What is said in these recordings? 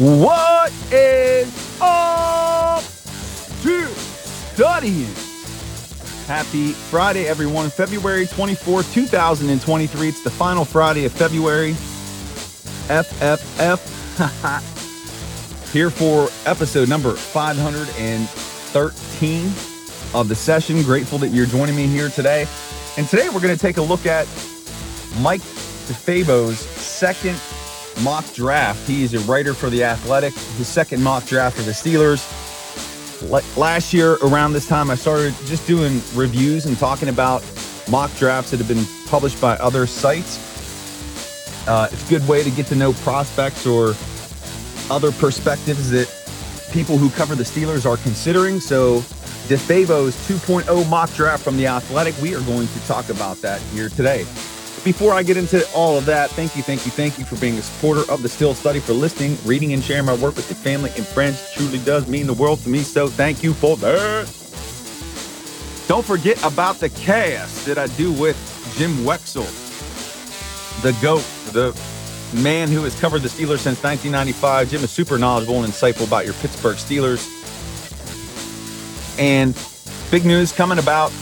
What is up to studying? Happy Friday, everyone. February 24, 2023. It's the final Friday of February. FFF. Here for episode number 513 of the session. Grateful that you're joining me here today. And today we're going to take a look at Mike DeFabo's second mock draft. He is a writer for The Athletic, his second mock draft for the Steelers. Last year, around this time, I started just doing reviews and talking about mock drafts that have been published by other sites. Uh, it's a good way to get to know prospects or other perspectives that people who cover the Steelers are considering. So, DeFabo's 2.0 mock draft from The Athletic, we are going to talk about that here today. Before I get into all of that, thank you, thank you, thank you for being a supporter of the Still Study, for listening, reading, and sharing my work with your family and friends. Truly does mean the world to me, so thank you for that. Don't forget about the cast that I do with Jim Wexell, the GOAT, the man who has covered the Steelers since 1995. Jim is super knowledgeable and insightful about your Pittsburgh Steelers. And big news coming about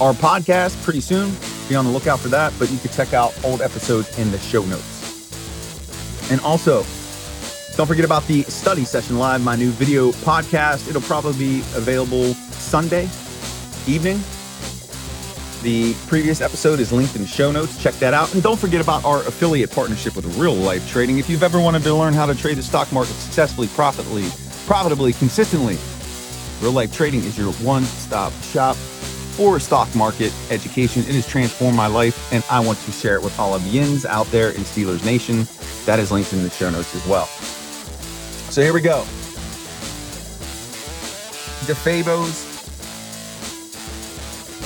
our podcast pretty soon. Be on the lookout for that, but you can check out old episodes in the show notes. And also, don't forget about the study session live, my new video podcast. It'll probably be available Sunday evening. The previous episode is linked in the show notes. Check that out. And don't forget about our affiliate partnership with Real Life Trading. If you've ever wanted to learn how to trade the stock market successfully, profitably, profitably, consistently, Real Life Trading is your one-stop shop for stock market education. It has transformed my life, and I want to share it with all of yins out there in Steelers Nation. That is linked in the show notes as well. So here we go. DeFabo's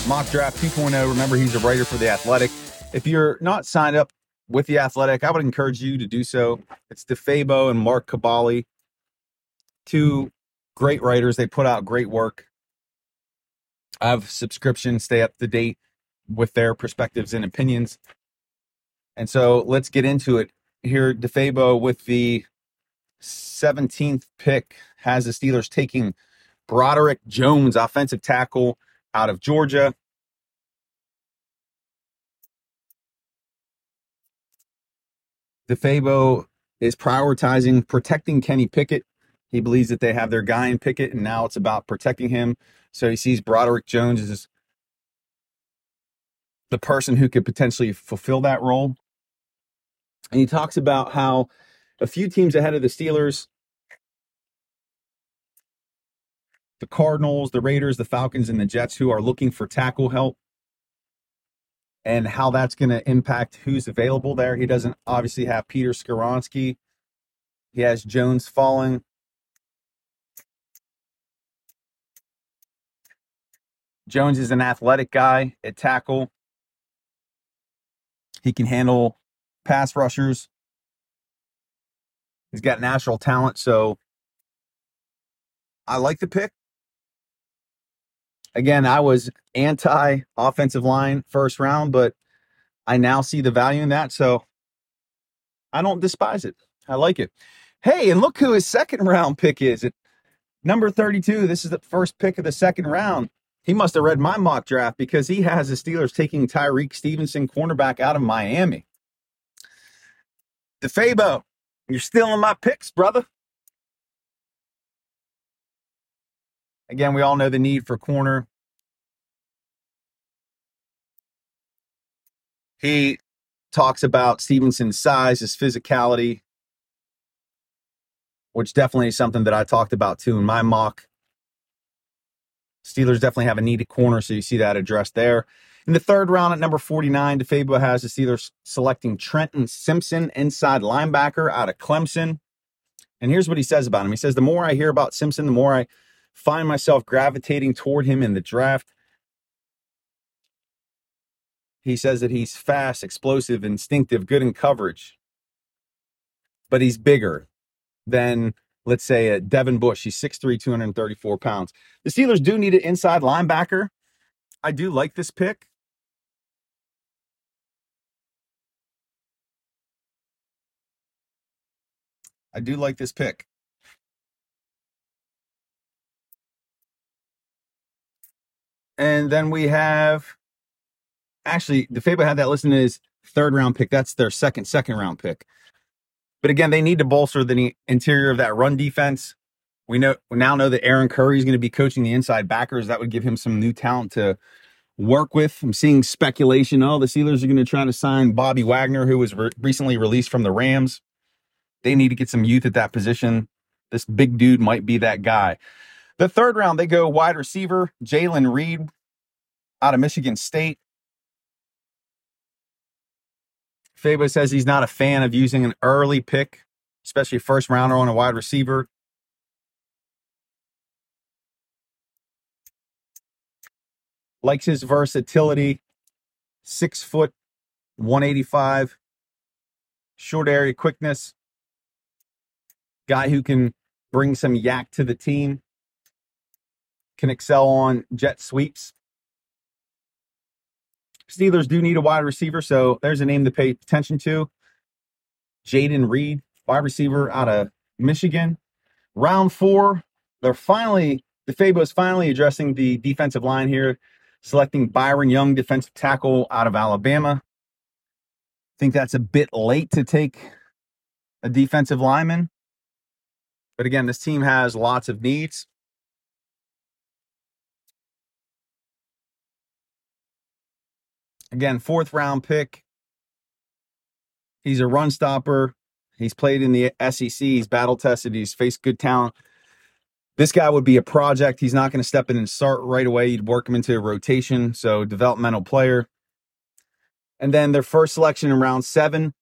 mock draft 2.0. Remember, he's a writer for The Athletic. If you're not signed up with The Athletic, I would encourage you to do so. It's DeFabo and Mark Kaboly, two great writers. They put out great work. Have subscriptions, stay up to date with their perspectives and opinions. And so let's get into it. Here, DeFabo with the 17th pick has the Steelers taking Broderick Jones, offensive tackle out of Georgia. DeFabo is prioritizing protecting Kenny Pickett. He believes that they have their guy in Pickett, and now it's about protecting him. So he sees Broderick Jones as the person who could potentially fulfill that role. And he talks about how a few teams ahead of the Steelers, the Cardinals, the Raiders, the Falcons, and the Jets, who are looking for tackle help, and how that's going to impact who's available there. He doesn't obviously have Peter Skoronski. He has Jones falling. Jones is an athletic guy at tackle. He can handle pass rushers. He's got natural talent, so I like the pick. Again, I was anti offensive line first round, but I now see the value in that, so I don't despise it. I like it. Hey, and look who his second round pick is at number 32. This is the first pick of the second round. He must have read my mock draft because he has the Steelers taking Tyrique Stevenson, cornerback out of Miami. DeFabo, you're stealing my picks, brother. Again, we all know the need for corner. He talks about Stevenson's size, his physicality, which definitely is something that I talked about too in my mock. Steelers definitely have a needed corner, so you see that addressed there. In the third round at number 49, DeFabo has the Steelers selecting Trenton Simpson, inside linebacker out of Clemson. And here's what he says about him. He says, The more I hear about Simpson, the more I find myself gravitating toward him in the draft. He says that he's fast, explosive, instinctive, good in coverage, but he's bigger than let's say a Devin Bush. He's 6'3, 234 pounds. The Steelers do need an inside linebacker. I do like this pick. I do like this pick. And then we have actually the DeFabo had that listed as third round pick. That's their second second round pick. But again, they need to bolster the interior of that run defense. We know we now know that Aaron Curry is going to be coaching the inside backers. That would give him some new talent to work with. I'm seeing speculation. Oh, the Steelers are going to try to sign Bobby Wagner, who was re- recently released from the Rams. They need to get some youth at that position. This big dude might be that guy. The third round, they go wide receiver, Jalen Reed out of Michigan State. Fabo says he's not a fan of using an early pick, especially first rounder on a wide receiver. Likes his versatility. Six foot, 185. Short area quickness. Guy who can bring some YAC to the team. Can excel on jet sweeps. Steelers do need a wide receiver, so there's a name to pay attention to. Jayden Reed, wide receiver out of Michigan. Round four, they're finally, DeFabo is finally addressing the defensive line here, selecting Byron Young, defensive tackle out of Alabama. I think that's a bit late to take a defensive lineman. But again, this team has lots of needs. Again, fourth round pick. He's a run stopper. He's played in the SEC. He's battle tested. He's faced good talent. This guy would be a project. He's not going to step in and start right away. You'd work him into a rotation. So, developmental player. And then their first selection in round seven,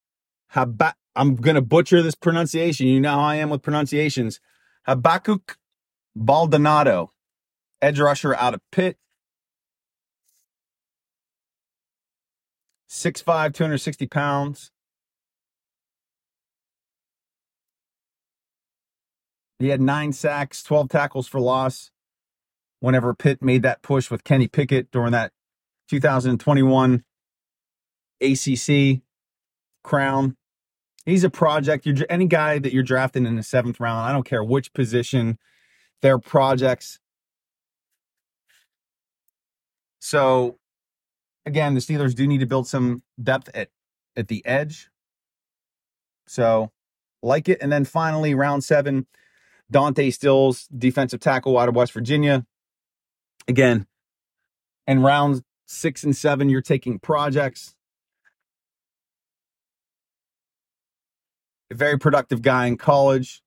I'm going to butcher this pronunciation. You know how I am with pronunciations. Habakkuk Baldonado, edge rusher out of Pitt. 6'5, 260 pounds. He had nine sacks, 12 tackles for loss whenever Pitt made that push with Kenny Pickett during that 2021 ACC crown. He's a project. You're any guy that you're drafting in the seventh round. I don't care which position. They're projects. So again, the Steelers do need to build some depth at at the edge. So like it. And then finally, round seven, Dante Stills, defensive tackle out of West Virginia. Again, and rounds six and seven, you're taking projects. A very productive guy in college.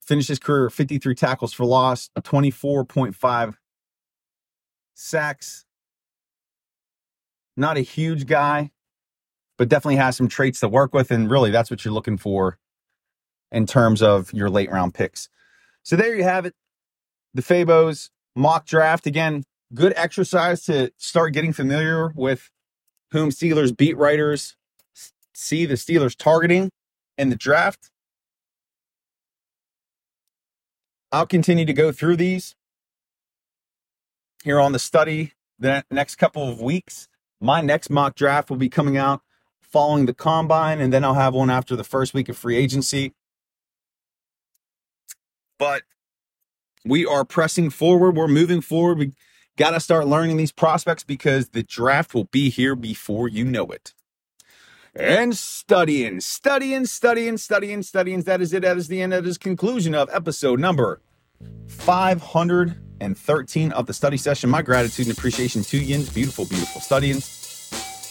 Finished his career 53 tackles for loss, 24.5 sacks, not a huge guy, but definitely has some traits to work with. And really, that's what you're looking for in terms of your late round picks. So there you have it. DeFabo's mock draft. Again, good exercise to start getting familiar with whom Steelers beat writers see the Steelers targeting in the draft. I'll continue to go through these here on the study the next couple of weeks my next mock draft will be coming out following the combine, and then I'll have one after the first week of free agency. But we are pressing forward. We're moving forward. We got to start learning these prospects because the draft will be here before you know it. And studying, studying, studying, studying, studying. That is it. That is the end. That is conclusion of episode number 500 and 13 of the study session. My gratitude and appreciation to Yin's beautiful, beautiful studying.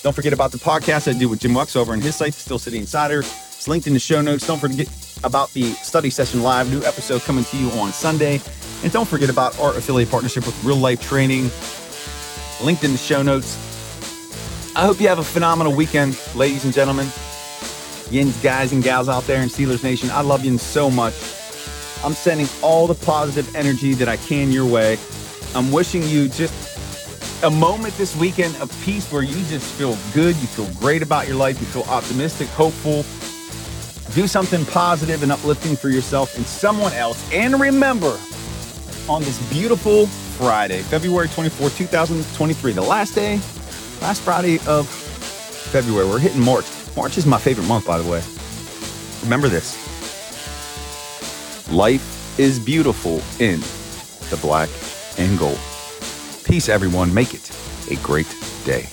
Don't forget about the podcast I do with Jim Wux over on his site, Steel City Insider. It's linked in the show notes. Don't forget about the study session live, new episode coming to you on Sunday. And don't forget about our affiliate partnership with Real Life Trading, linked in the show notes. I hope you have a phenomenal weekend, ladies and gentlemen. Yins guys and gals out there in Steelers Nation. I love you so much. I'm sending all the positive energy that I can your way. I'm wishing you just a moment this weekend of peace where you just feel good, you feel great about your life, you feel optimistic, hopeful. Do something positive and uplifting for yourself and someone else. And remember, on this beautiful Friday, February 24, 2023, the last day, last Friday of February. We're hitting March. March is my favorite month, by the way. Remember this Life is beautiful in the black and gold. Peace, everyone. Make it a great day.